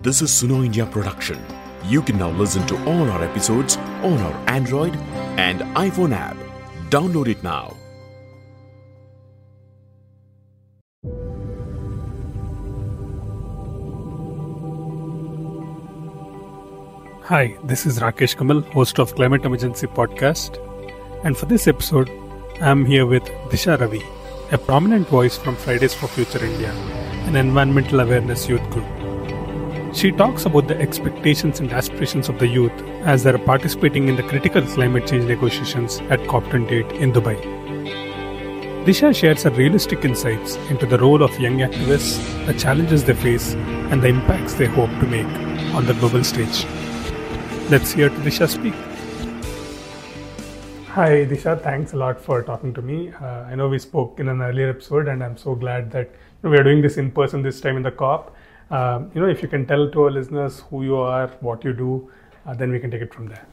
This is Suno India production. You can now listen to all our episodes on our Android and iPhone app. Download it now. Hi, this is Rakesh Kamal, host of Climate Emergency Podcast. And for this episode, I'm here with Disha Ravi, a prominent voice from Fridays for Future India, an environmental awareness youth group. She talks about the expectations and aspirations of the youth as they are participating in the critical climate change negotiations at COP28 in Dubai. Disha shares her realistic insights into the role of young activists, the challenges they face, and the impacts they hope to make on the global stage. Let's hear Disha speak. Hi, Disha. Thanks a lot for talking to me. Uh, I know we spoke in an earlier episode, and I'm so glad that we are doing this in person this time in the COP. Um, you know, if you can tell to our listeners who you are, what you do, uh, then we can take it from there.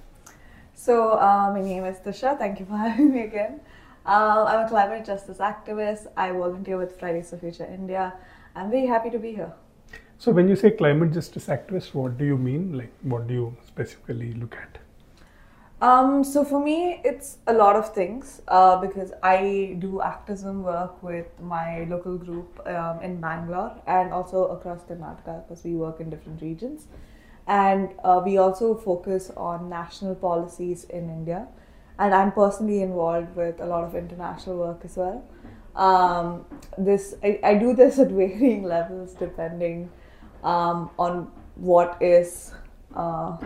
So, uh, my name is Disha. Thank you for having me again. Uh, I'm a climate justice activist. I volunteer with Fridays for Future India. I'm very happy to be here. So, when you say climate justice activist, what do you mean? Like, what do you specifically look at? Um, so, for me, it's a lot of things uh, because I do activism work with my local group um, in Bangalore and also across Karnataka because we work in different regions. And uh, we also focus on national policies in India. And I'm personally involved with a lot of international work as well. Um, this I, I do this at varying levels depending um, on what is uh,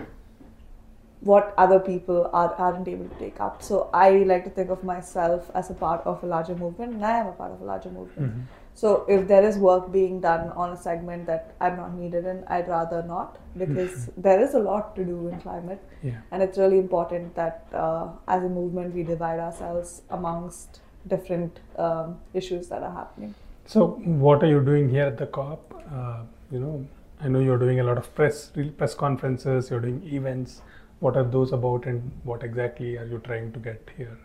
what other people are, aren't able to take up. So I like to think of myself as a part of a larger movement, and I am a part of a larger movement. Mm-hmm. So if there is work being done on a segment that I'm not needed in, I'd rather not because there is a lot to do in climate, Yeah. and it's really important that uh, as a movement we divide ourselves amongst different um, issues that are happening. So, what are you doing here at the COP? Uh, you know, I know you're doing a lot of press real press conferences. You're doing events. What are those about, and what exactly are you trying to get here?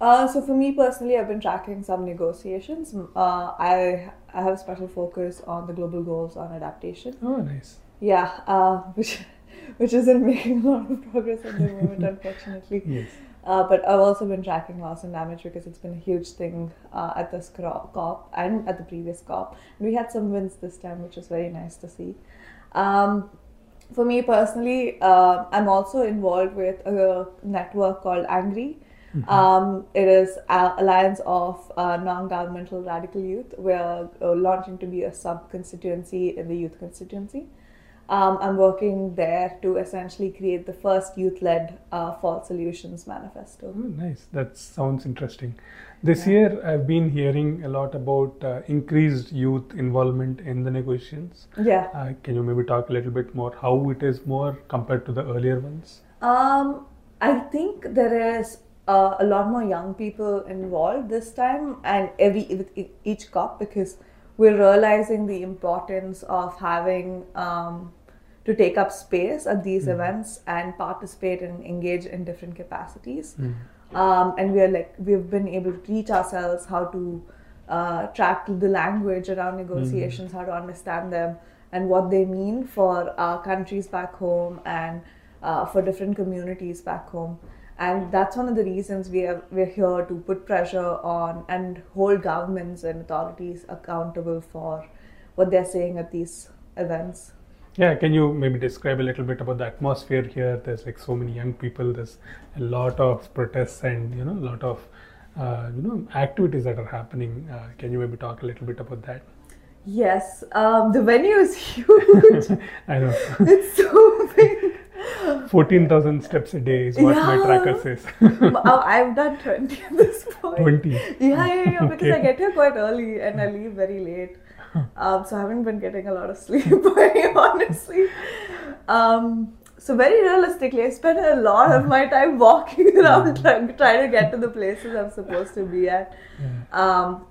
Uh, so for me personally, I've been tracking some negotiations. Uh, I I have a special focus on the global goals on adaptation. Oh, nice. Yeah, uh, which which isn't making a lot of progress at the moment, unfortunately. Yes. Uh, but I've also been tracking loss and damage because it's been a huge thing uh, at this COP and at the previous COP. And we had some wins this time, which was very nice to see. Um, for me personally, uh, I'm also involved with a network called Angry. Um, it is an alliance of uh, non-governmental radical youth. We're uh, launching to be a sub-constituency in the youth constituency. Um, I'm working there to essentially create the first youth-led uh, fall solutions manifesto. Oh, nice. That sounds interesting. This year, I've been hearing a lot about uh, increased youth involvement in the negotiations. Yeah. Uh, can you maybe talk a little bit more how it is more compared to the earlier ones? Um, I think there is uh, a lot more young people involved this time, and every with each COP because we're realizing the importance of having um, to take up space at these events and participate and engage in different capacities. Um, and we are like we've been able to teach ourselves how to uh, track the language around negotiations, how to understand them, and what they mean for our countries back home and uh, for different communities back home. And that's one of the reasons we are we're here to put pressure on and hold governments and authorities accountable for what they're saying at these events. Yeah, can you maybe describe a little bit about the atmosphere here? There's like so many young people. There's a lot of protests and you know a lot of uh, you know activities that are happening. Uh, can you maybe talk a little bit about that? Yes, um, the venue is huge. I know it's so big. fourteen thousand steps a day is what my tracker says. Oh, I've done 20 at this point. Twenty. Yeah, yeah, yeah, because I get here quite early and I leave very late. Um, so I haven't been getting a lot of sleep, honestly. Um, so very realistically, I spend a lot of my time walking around trying, trying to get to the places I'm supposed to be at. Um,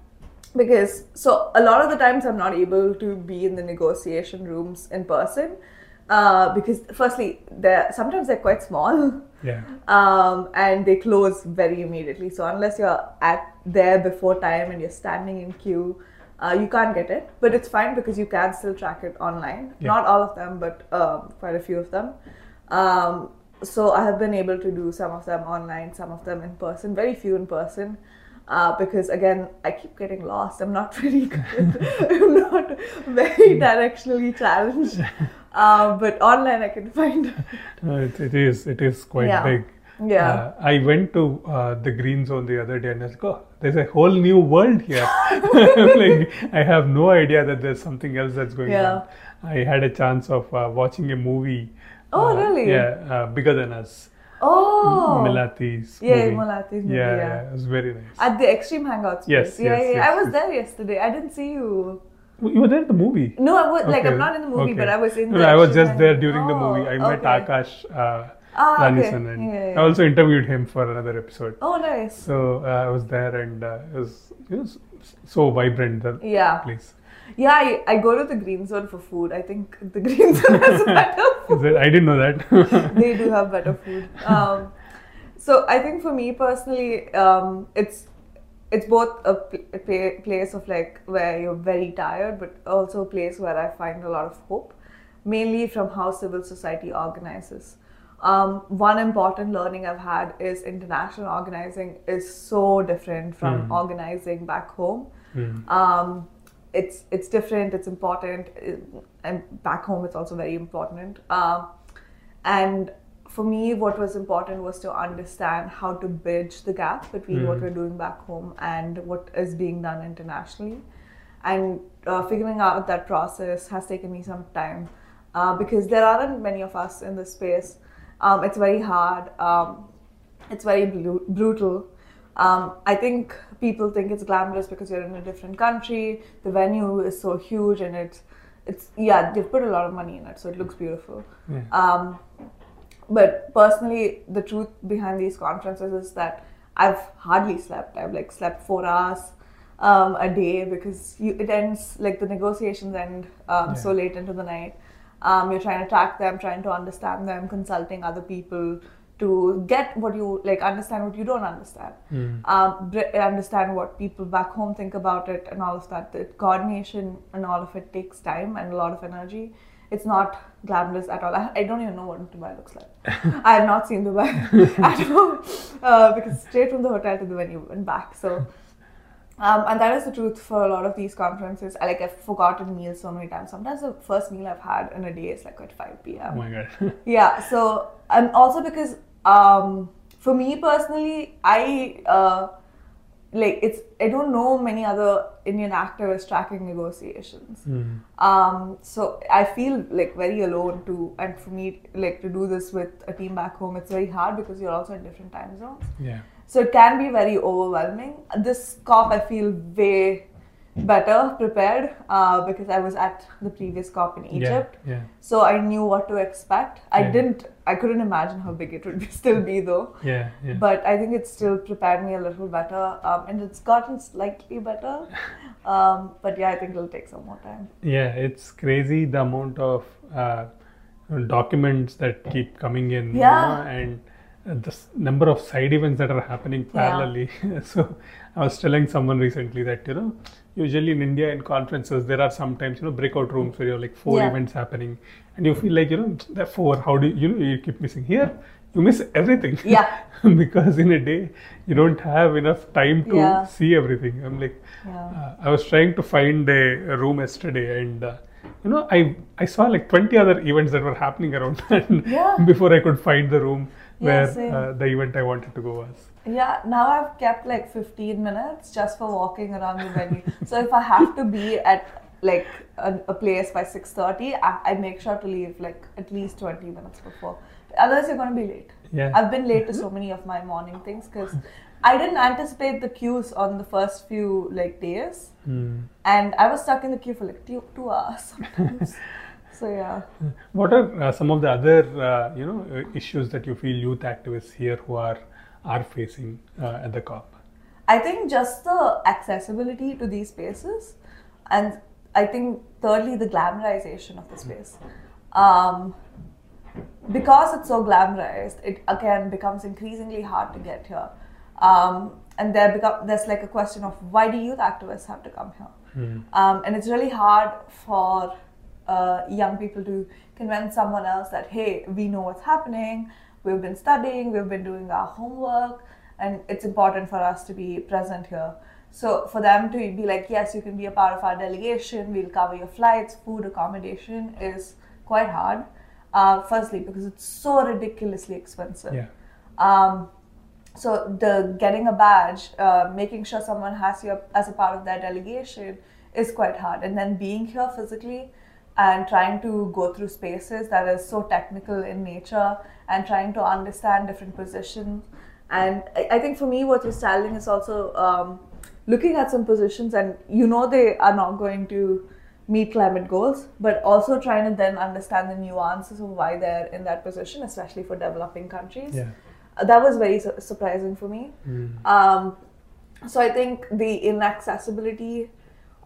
because so a lot of the times I'm not able to be in the negotiation rooms in person. Uh, because firstly, they're sometimes they're quite small. Yeah. um, and they close very immediately. So unless you're at there before time and you're standing in queue, Uh, you can't get it, but it's fine because you can still track it online. Yeah. Not all of them, but um, quite a few of them. Um, so I have been able to do some of them online, some of them in person, very few in person. Uh, because again, I keep getting lost. I'm not very good. I'm not very directionally challenged. Uh, but online, I can find. Uh, it, it is it is quite Yeah. big. Yeah. Uh, I went to uh, the green zone the other day and I was like, oh, there's a whole new world here. like, I have no idea that there's something else that's going Yeah. on. I had a chance of uh, watching a movie. Oh, uh, really? Yeah, uh, bigger than us. Oh. Melati's Yeah, movie. Melati's movie, Yeah, yeah. yeah, it was very nice. At the Extreme Hangouts. Yes, yeah, yes, yeah. yes, I was yes. there yesterday. I didn't see you. you were there at the movie. No, I was like I'm not in the movie, okay. but I was in. No, the I was just there during the Oh, movie. I met okay. Aakash Ah, okay. Ranison and Yeah, I also interviewed him for another episode. Oh, nice. So uh, I was there and uh, it was, it was so vibrant the Yeah. place. Yeah, I, I go to the Green Zone for food. I think the Green Zone has better Is food. I didn't know that. they do have better food. Um, so I think for me personally, um, it's it's both a, pl- a pla- place of like where you're very tired, but also a place where I find a lot of hope, mainly from how civil society organizes. Um, one important learning I've had is international organizing is so different from Mm. organizing back home. Hmm. Um, it's it's different. It's important, uh, and back home it's also very important. Um, and for me, what was important was to understand how to bridge the gap between what Mm. we're doing back home and what is being done internationally. And uh, figuring out that process has taken me some time uh, because there aren't many of us in this space. Um, it's very hard. Um, it's very blu- brutal. Um, I think people think it's glamorous because you're in a different country. The venue is so huge, and it's it's yeah they've put a lot of money in it, so it looks beautiful. Yeah. Um, but personally, the truth behind these conferences is that I've hardly slept. I've like slept four hours um, a day because you, it ends like the negotiations end um, Yeah. so late into the night. Um, you're trying to track them, trying to understand them, consulting other people to get what you like, understand what you don't understand, Hmm. um, understand what people back home think about it, and all of that. The coordination and all of it takes time and a lot of energy. It's not glamorous at all. I, I don't even know what Dubai looks like. I have not seen Dubai at all uh, because straight from the hotel to the venue and back. So, um, and that is the truth for a lot of these conferences. I like I've forgotten meals so many times. Sometimes the first meal I've had in a day is like at 5 p.m. Oh my god. Yeah, so and also because um, for me personally, I uh, like it's I don't know many other Indian actor is tracking negotiations. Hmm. Um, so I feel like very alone too, and for me like to do this with a team back home, it's very hard because you're also in different time zones. Yeah. So it can be very overwhelming. This COP, I feel way better prepared uh, because I was at the previous COP in Egypt. Yeah. So I knew what to expect. I Yeah. didn't, I couldn't imagine how big it would be, still be though. Yeah. Yeah. But I think it still prepared me a little better um, and it's gotten slightly better. Um, but yeah, I think it'll take some more time. Yeah, it's crazy the amount of uh, documents that keep coming in. you Yeah. know, and the number of side events that are happening Yeah. parallelly. so I was telling someone recently that, you know, usually in India in conferences, there are sometimes, you know, breakout rooms where you have like four Yeah. events happening and you feel like, you know, there four, how do you, you know, you keep missing. Here, you miss everything. Yeah. because in a day, you don't have enough time to Yeah. see everything. I'm like, Yeah. uh, I was trying to find a, room yesterday, and uh, you know, I I saw like twenty other events that were happening around before I could find the room where same. uh, the event I wanted to go was. Yeah, now I've kept like 15 minutes just for walking around the venue. so if I have to be at like a, a place by 6.30, I, I make sure to leave like at least 20 minutes before. Otherwise, you're going to be late. Yeah. I've been late to so many of my morning things because I didn't anticipate the queues on the first few like days. Hmm. And I was stuck in the queue for like two, two hours sometimes. so yeah. What are uh, some of the other uh, you know uh, issues that you feel youth activists here who are are facing uh, at the COP? I think just the accessibility to these spaces, and I think thirdly the glamorization of the space. Um, because it's so glamorized, it again becomes increasingly hard to get here. Um, and there become there's like a question of why do youth activists have to come here? um, and it's really hard for uh, young people to convince someone else that hey, we know what's happening. We've been studying. We've been doing our homework, and it's important for us to be present here. So for them to be like, yes, you can be a part of our delegation. We'll cover your flights, food, accommodation is quite hard. Uh, firstly, because it's so ridiculously expensive. Yeah. Um, so the getting a badge, uh, making sure someone has you as a part of their delegation is quite hard, and then being here physically and trying to go through spaces that is so technical in nature and trying to understand different positions. And I, I think for me, what was challenging is also um, looking at some positions, and you know they are not going to meet climate goals, but also trying to then understand the nuances of why they're in that position, especially for developing countries. Yeah. Uh, that was very su- surprising for me. Um, so I think the inaccessibility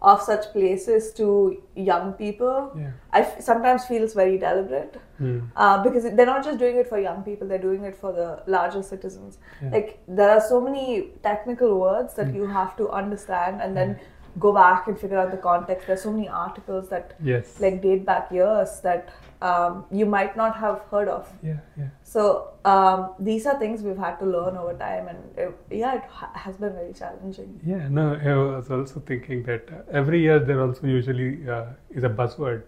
of such places to young people, Yeah. I f- sometimes feels very deliberate Mm. uh, because they're not just doing it for young people; they're doing it for the larger citizens. Yeah. Like there are so many technical words that you have to understand and then go back and figure out the context. There's so many articles that Yes. like date back years that um, you might not have heard of. yeah, yeah. So um, these are things we've had to learn over time, and it, yeah, it ha- has been very challenging. Yeah, no, I was also thinking that uh, every year there also usually uh, is a buzzword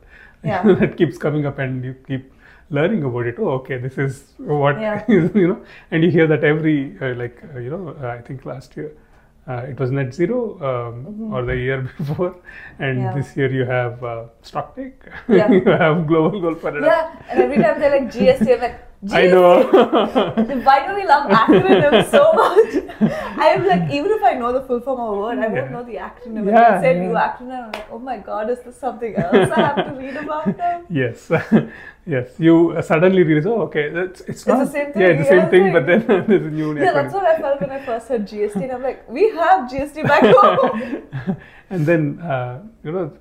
Yeah. that keeps coming up and you keep learning about it. Oh, okay, this is what, Yeah. is, you know, and you hear that every, uh, like, uh, you know, uh, I think last year uh, it was net zero um, or the year before, and Mm-hmm. Yeah. this year you have uh, stock take, Yeah. you have global goal for. Yeah, and every time they're like GST, I'm like, GST? I know. Why do we love acronyms so much? I'm like, even if I know the full form of a word, I Yeah. won't know the acronym. Yeah, and yeah. new acronym, I'm like, oh my god, is this something else I have to read about them? Yes, yes. You suddenly realize, oh, okay, that's it's, It's the not. same Yeah, thing, it's the same thing, but then there's a new. Yeah, that's what I felt when I first heard GST, and I'm like, we have GST back home. and then uh, you know,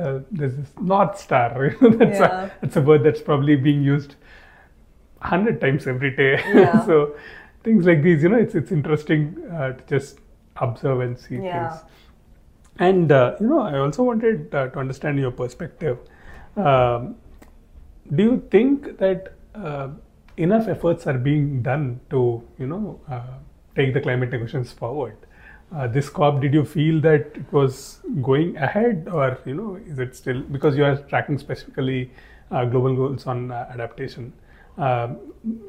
uh, there's this North Star. You that's, Yeah. a, that's a word that's probably being used hundred times every day. Yeah. so things like these, you know, it's it's interesting uh, to just observe and see Yeah. things. And uh, you know, I also wanted uh, to understand your perspective. Um, do you think that uh, enough efforts are being done to, you know, uh, take the climate negotiations forward? Uh, this COP, did you feel that it was going ahead, or you know, is it still because you are tracking specifically uh, global goals on uh, adaptation? Um,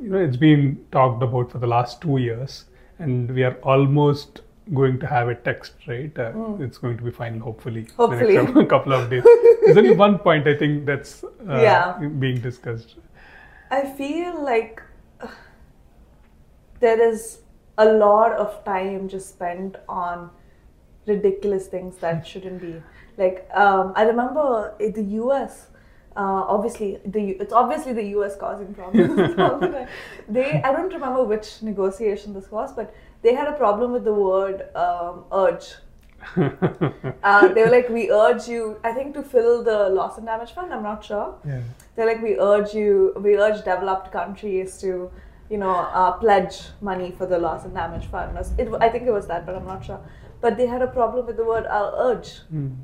you know, it's been talked about for the last two years, and we are almost going to have a text, right? Uh, It's going to be final, hopefully. Hopefully. the next couple of days. There's only one point I think that's uh, Yeah. being discussed. I feel like uh, there is a lot of time just spent on ridiculous things that shouldn't be. Like um, I remember in the U.S. Uh, obviously, the U- it's obviously the U.S. causing problems. all the time. they I don't remember which negotiation this was, but they had a problem with the word um, urge. Uh, they were like, we urge you. I think to fill the loss and damage fund. I'm not sure yeah. they're like we urge you we urge developed countries to you know uh, pledge money for the loss and damage fund it, i think it was that but i'm not sure but they had a problem with the word uh, urge Mm,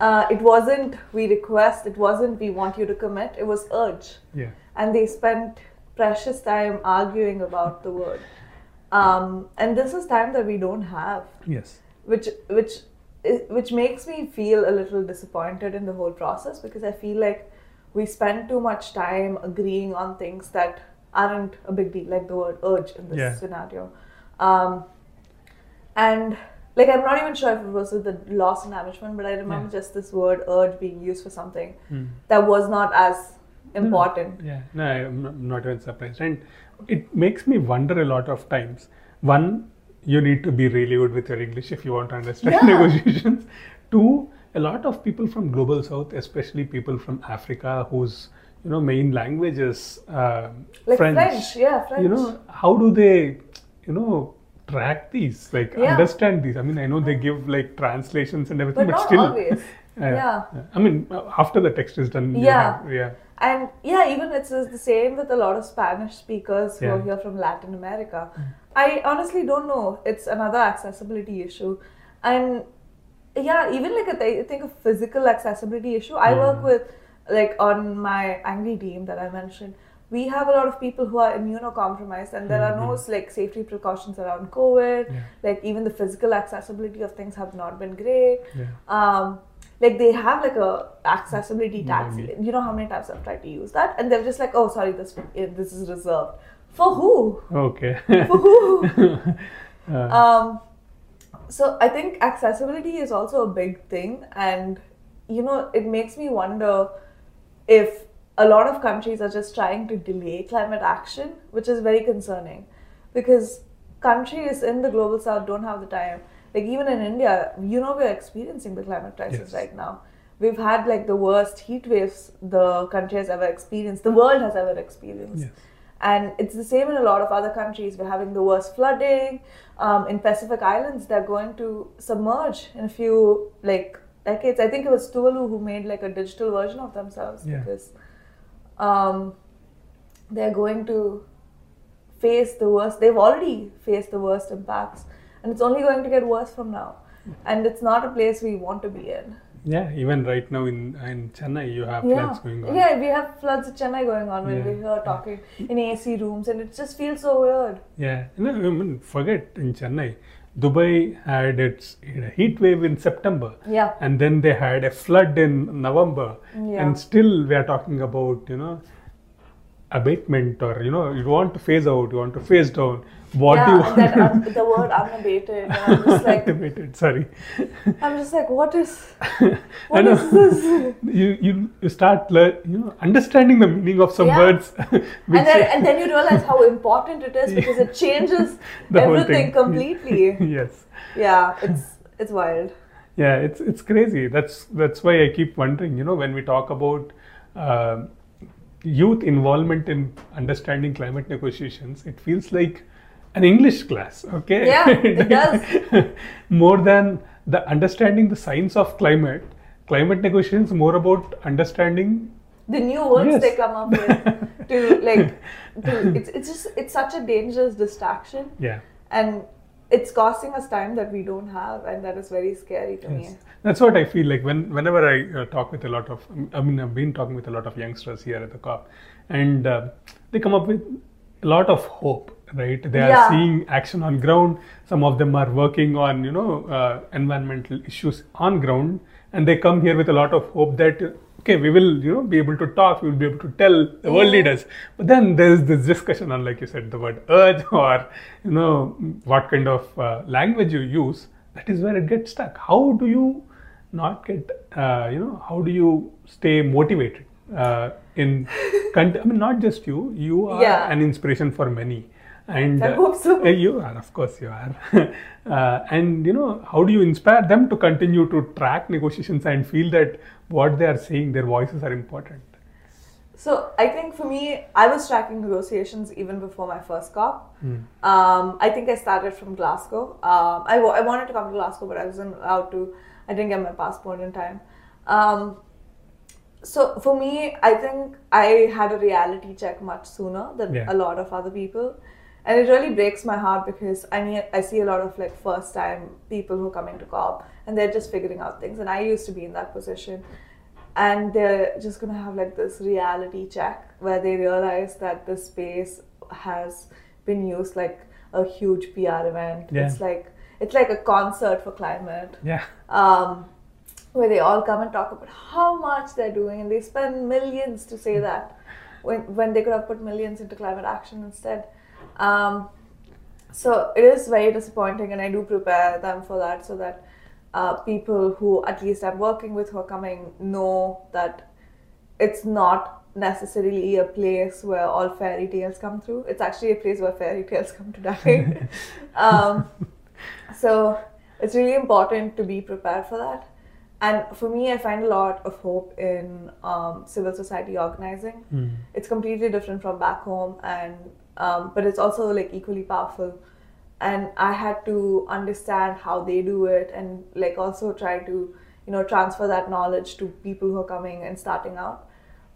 uh, it wasn't we request it wasn't we want you to commit it was urge Yeah. and they spent precious time arguing about the word um, and this is time that we don't have Yes. which which which makes me feel a little disappointed in the whole process because I feel like we spend too much time agreeing on things that aren't a big deal, like the word urge in this Yeah. scenario. Um, and like I'm not even sure if it was with the loss and damage one, but I remember Yeah. just this word urge being used for something Mm. that was not as important. Yeah, no, I'm not- even surprised. And it makes me wonder a lot of times. One, you need to be really good with your English if you want to understand Yeah. negotiations. Two, a lot of people from global south, especially people from Africa, whose you know main language is um Like French. French, yeah, French. You know, how do they, you know, track these? Like Yeah. understand these? I mean, I know they give like translations and everything, but but, not still. always. Yeah, Yeah. I mean, after the text is done, Yeah. have- yeah. And yeah, even it's the same with a lot of Spanish speakers who are here from Latin America. Mm. I honestly don't know. It's another accessibility issue, and yeah, even like a th- I think a physical accessibility issue. I mm. work with like on my angry team that I mentioned. We have a lot of people who are immunocompromised, and there are no like safety precautions around COVID. Yeah. Like even the physical accessibility of things have not been great. Yeah. Um, like they have like a accessibility tax. You know how many times I've tried to use that, and they're just like, "Oh, sorry, this this is reserved for who? Okay. For who?" Uh, um, so I think accessibility is also a big thing, and you know, it makes me wonder if a lot of countries are just trying to delay climate action, which is very concerning because countries in the global south don't have the time. Like even in India, you know, we're experiencing the climate crisis Yes. right now. We've had like the worst heat waves the country has ever experienced, the world has ever experienced. Yes. And it's the same in a lot of other countries. We're having the worst flooding. Um, in Pacific Islands, they're going to submerge in a few like decades. I think it was Tuvalu who made like a digital version of themselves Yeah. because um, they're going to face the worst. They've already faced the worst impacts, and it's only going to get worse from now. And it's not a place we want to be in. yeah, even right now in in Chennai, you have Yeah, floods going on. yeah, we have floods in Chennai going on when Yeah. we're here talking in AC rooms, and it just feels so weird. Yeah, no, I mean, forget in Chennai, Dubai had its heat wave in September, Yeah. and then they had a flood in November, Yeah. and still we are talking about you know abatement or you know you want to phase out, you want to phase down. What yeah, do you want? that, um, the word unabated. I'm just like, Activated, sorry. I'm just like, what is, what this? You you you start learn you know understanding the meaning of some Yeah. words, And then, and then you realize how important it is because it changes everything completely. yes. Yeah, it's it's wild. Yeah, it's it's crazy. That's that's why I keep wondering. You know, when we talk about uh, youth involvement in understanding climate negotiations, it feels like an English class. Okay. Yeah, it does. more than the understanding the science of climate. Climate negotiations more about understanding. The new words Yes. they come up with to like, to, it's it's just it's such a dangerous distraction, Yeah. and it's costing us time that we don't have, and that is very scary to me. That's what I feel like when whenever I uh, talk with a lot of, I mean, I've been talking with a lot of youngsters here at the COP, and uh, they come up with a lot of hope, right? They are Yeah. seeing action on ground. Some of them are working on, you know, uh, environmental issues on ground, and they come here with a lot of hope that. Okay, we will, you know, be able to talk. We will be able to tell the world leaders. But then there's this discussion on, like you said, the word urge or, you know, what kind of uh, language you use. That is where it gets stuck. How do you not get, uh, you know, how do you stay motivated uh, in, cont- I mean, not just you, you are Yeah. an inspiration for many. And I hope so. uh, you are, of course, you are. uh, and you know, how do you inspire them to continue to track negotiations and feel that what they are saying, their voices are important? So I think for me, I was tracking negotiations even before my first COP. Hmm. Um, I think I started from Glasgow. Um, I, I wanted to come to Glasgow, but I wasn't allowed to. I didn't get my passport in time. Um, so for me, I think I had a reality check much sooner than Yeah. a lot of other people, and it really breaks my heart because I mean I see a lot of like first time people who are coming to COP and they're just figuring out things, and I used to be in that position, and they're just gonna have like this reality check where they realize that the space has been used like a huge PR event. Yeah. It's like it's like a concert for climate Yeah. um, where they all come and talk about how much they're doing, and they spend millions to say that when when they could have put millions into climate action instead. Um, so it is very disappointing, and I do prepare them for that so that uh, people who at least I'm working with who are coming know that it's not necessarily a place where all fairy tales come through. It's actually a place where fairy tales come to die. um, so it's really important to be prepared for that. And for me, I find a lot of hope in um, civil society organizing. Hmm. It's completely different from back home, and um, but it's also like equally powerful. And I had to understand how they do it, and like also try to you know transfer that knowledge to people who are coming and starting out.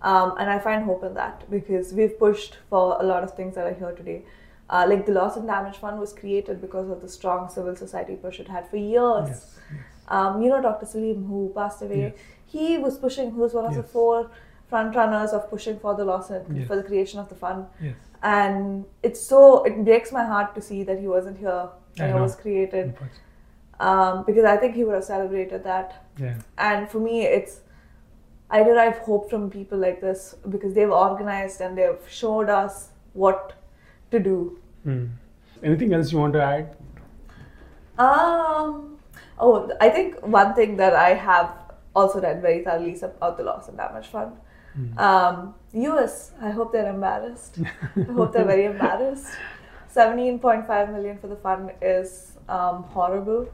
Um, and I find hope in that because we've pushed for a lot of things that are here today. Uh, like the Loss and Damage Fund was created because of the strong civil society push it had for years. Yes. yes. Um, you know, Dr. Salim, who passed away, Yes. he was pushing, who was one of the four front runners of pushing for the loss and for the creation of the fund. And it's so, it breaks my heart to see that he wasn't here when I it was created. Um, because I think he would have celebrated that. Yeah. And for me, it's I derive hope from people like this because they've organized and they've showed us what to do. Hmm. Anything else you want to add? Um. Oh, I think one thing that I have also read very thoroughly is about the loss and damage fund. Um, US, I hope they're embarrassed. I hope they're very embarrassed. 17.5 million for the fund is um, horrible.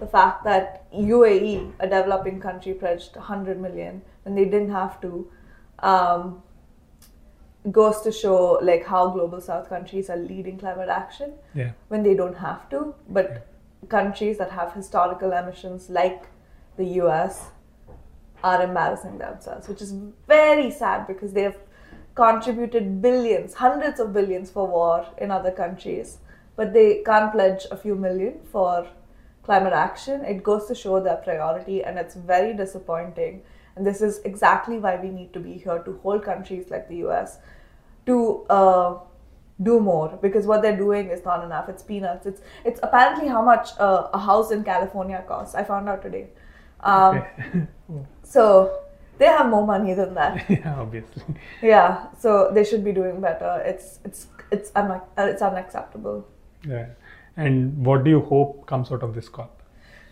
The fact that UAE, a developing country, pledged 100 million when they didn't have to, um, goes to show like how global south countries are leading climate action Yeah. when they don't have to. But countries that have historical emissions like the US are embarrassing themselves, which is very sad because they have contributed billions, hundreds of billions for war in other countries, but they can't pledge a few million for climate action. It goes to show their priority, and it's very disappointing. And this is exactly why we need to be here to hold countries like the US to uh, do more because what they're doing is not enough. It's peanuts. It's it's apparently how much uh, a house in California costs. I found out today. Um, Okay. So they have more money than that. yeah, obviously. yeah. So they should be doing better. It's it's it's un- it's unacceptable. Yeah. And what do you hope comes out of this COP?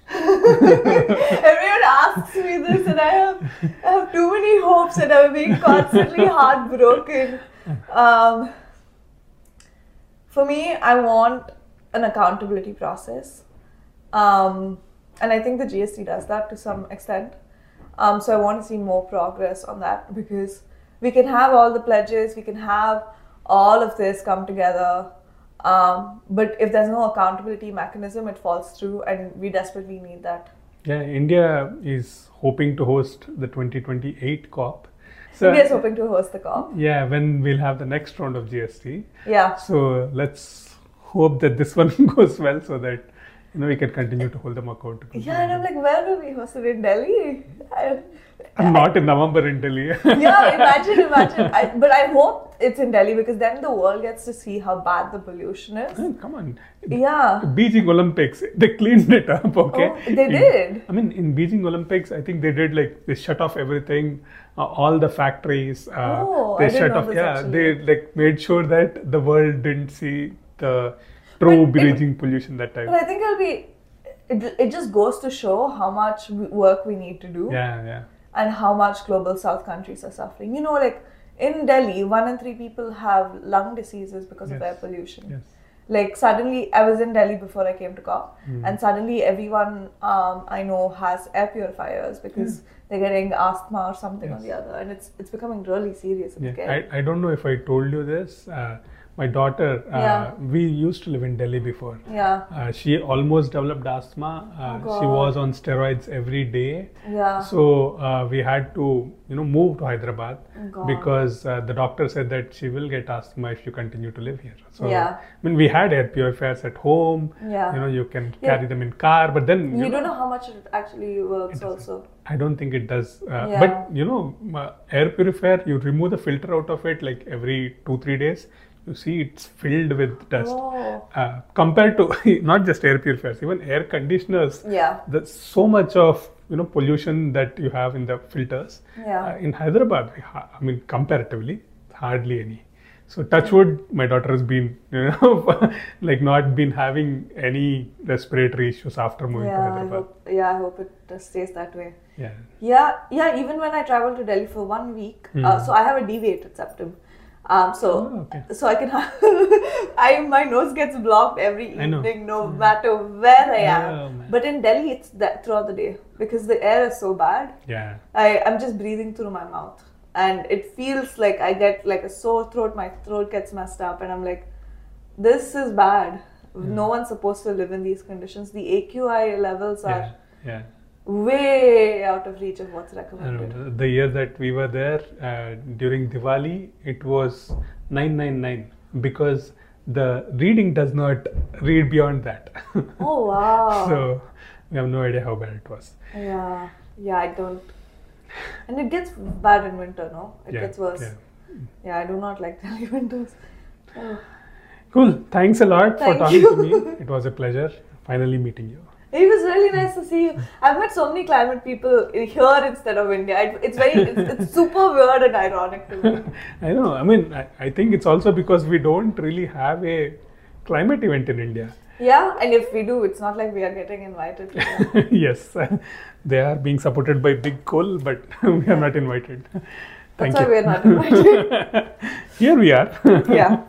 Everyone asks me this, and I have I have too many hopes, and I'm being constantly heartbroken. Um, for me, I want an accountability process, um, and I think the GST does that to some extent. Um, so I want to see more progress on that because we can have all the pledges, we can have all of this come together. Um, but if there's no accountability mechanism, it falls through, and we desperately need that. Yeah, India is hoping to host the 2028 COP. So, India is hoping to host the COP. yeah, when we'll have the next round of GST. Yeah. So let's hope that this one goes well so that you know we can continue to hold them accountable. Yeah, and I'm like, where will we host it in Delhi? I, I'm not in November in Delhi. yeah, imagine, imagine. I, but I hope it's in Delhi because then the world gets to see how bad the pollution is. Oh, Come on. Yeah. Beijing Olympics, they cleaned it up, okay? Oh, they In- did? I mean, in Beijing Olympics, I think they did like, they shut off everything, uh, all the factories. Uh, Oh, they I didn't shut know off, this yeah, actually. they like made sure that the world didn't see the true it- pollution that time. But I think it'll be, it, it just goes to show how much work we need to do Yeah, yeah. and how much global south countries are suffering. You know, like in Delhi, one in three people have lung diseases because of air pollution. Yes. like suddenly i was in delhi before i came to cop Hmm. and suddenly everyone um, i know has air purifiers because they're getting asthma or something or the other and it's it's becoming really serious Yeah. I, I don't know if I told you this. Uh, my daughter, uh, Yeah. we used to live in Delhi before. yeah Uh, she almost developed asthma. Uh, Oh, she was on steroids every day. yeah So uh, we had to, you know, move to Hyderabad Oh, God. because uh, the doctor said that she will get asthma if you continue to live here. So Yeah. I mean, we had air purifiers at home. Yeah. You know, you can Yeah. carry them in car, but then you don't know how much it actually works also I don't think it does. Uh, Yeah. But you know, uh, air purifier, you remove the filter out of it like every two three days. You see, it's filled with dust. Oh. Uh, compared to not just air purifiers, even air conditioners. Yeah. There's so much of you know pollution that you have in the filters. Yeah. Uh, in Hyderabad, I mean, comparatively, hardly any. So touchwood, my daughter has been, you know, like not been having any respiratory issues after moving to yeah i Hyderabad. hope yeah i hope it stays that way Yeah. Yeah, yeah. Even when I travel to Delhi for one week, uh, Hmm. so I have a deviated septum. Um, so, Oh, okay. so I can have, I my nose gets blocked every evening, no matter where I am. Oh, but in Delhi, it's that throughout the day because the air is so bad. Yeah. I I'm just breathing through my mouth, and it feels like I get like a sore throat. My throat gets messed up, and I'm like, this is bad. No one's supposed to live in these conditions. The AQI levels are Yeah. Yeah. Way out of reach of what's recommended. the year that we were there uh, during Diwali, it was 999 because the reading does not read beyond that. Oh wow! so we have no idea how bad it was. Yeah, yeah, I don't. And it gets bad in winter, no? It Yeah, gets worse. yeah. Yeah. I do not like Delhi winters. Oh. Cool. Thanks a lot for talking you. to me. It was a pleasure finally meeting you. It was really nice to see you. I've met so many climate people here instead of India. It's very, it's, it's super weird and ironic to me. I know. I mean, I, I think it's also because we don't really have a climate event in India. Yeah, and if we do, it's not like we are getting invited yes, they are being supported by big coal, but we are not invited. Thank That's why you. we're not invited. Here we are. yeah.